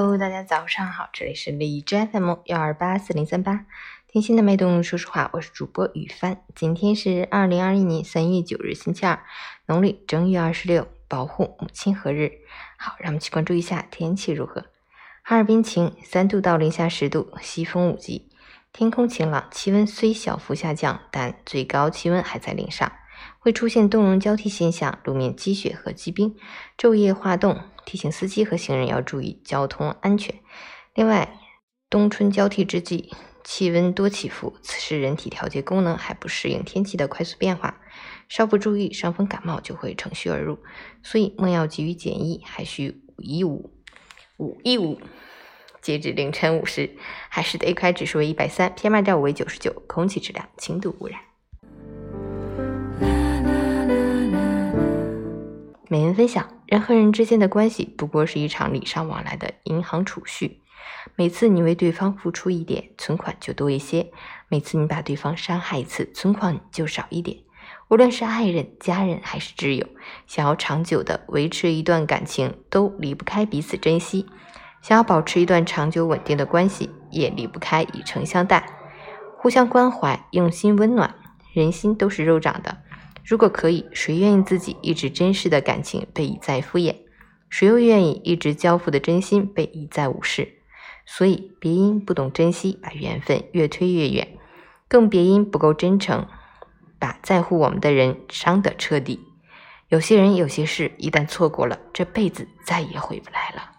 Hello，大家早上好，这里是荔枝 FM 幺二八四零三八，听心的脉动，说实话，我是主播雨帆。今天是二零二一年三月九日，星期二，农历正月二十六，保护母亲和日。好，让我们去关注一下天气如何。哈尔滨晴，三度到零下十度，西风五级，天空晴朗，气温虽小幅下降，但最高气温还在零上。会出现冻融交替现象，路面积雪和积冰，昼夜化冻，提醒司机和行人要注意交通安全。另外，冬春交替之际，气温多起伏，此时人体调节功能还不适应天气的快速变化，稍不注意，伤风感冒就会乘虚而入。所以，莫要急于减衣，还需捂一捂，捂一捂。截止凌晨五时，海市的 AQI 指数为一百三，PM 二点五为九十九，空气质量轻度污染。美文分享：人和人之间的关系不过是一场礼尚往来的银行储蓄。每次你为对方付出一点，存款就多一些；每次你把对方伤害一次，存款就少一点。无论是爱人、家人还是挚友，想要长久的维持一段感情，都离不开彼此珍惜；想要保持一段长久稳定的关系，也离不开以诚相待，互相关怀，用心温暖。人心都是肉长的。如果可以，谁愿意自己一直珍视的感情被一再敷衍？谁又愿意一直交付的真心被一再无视？所以，别因不懂珍惜，把缘分越推越远；更别因不够真诚，把在乎我们的人伤得彻底。有些人，有些事，一旦错过了，这辈子再也回不来了。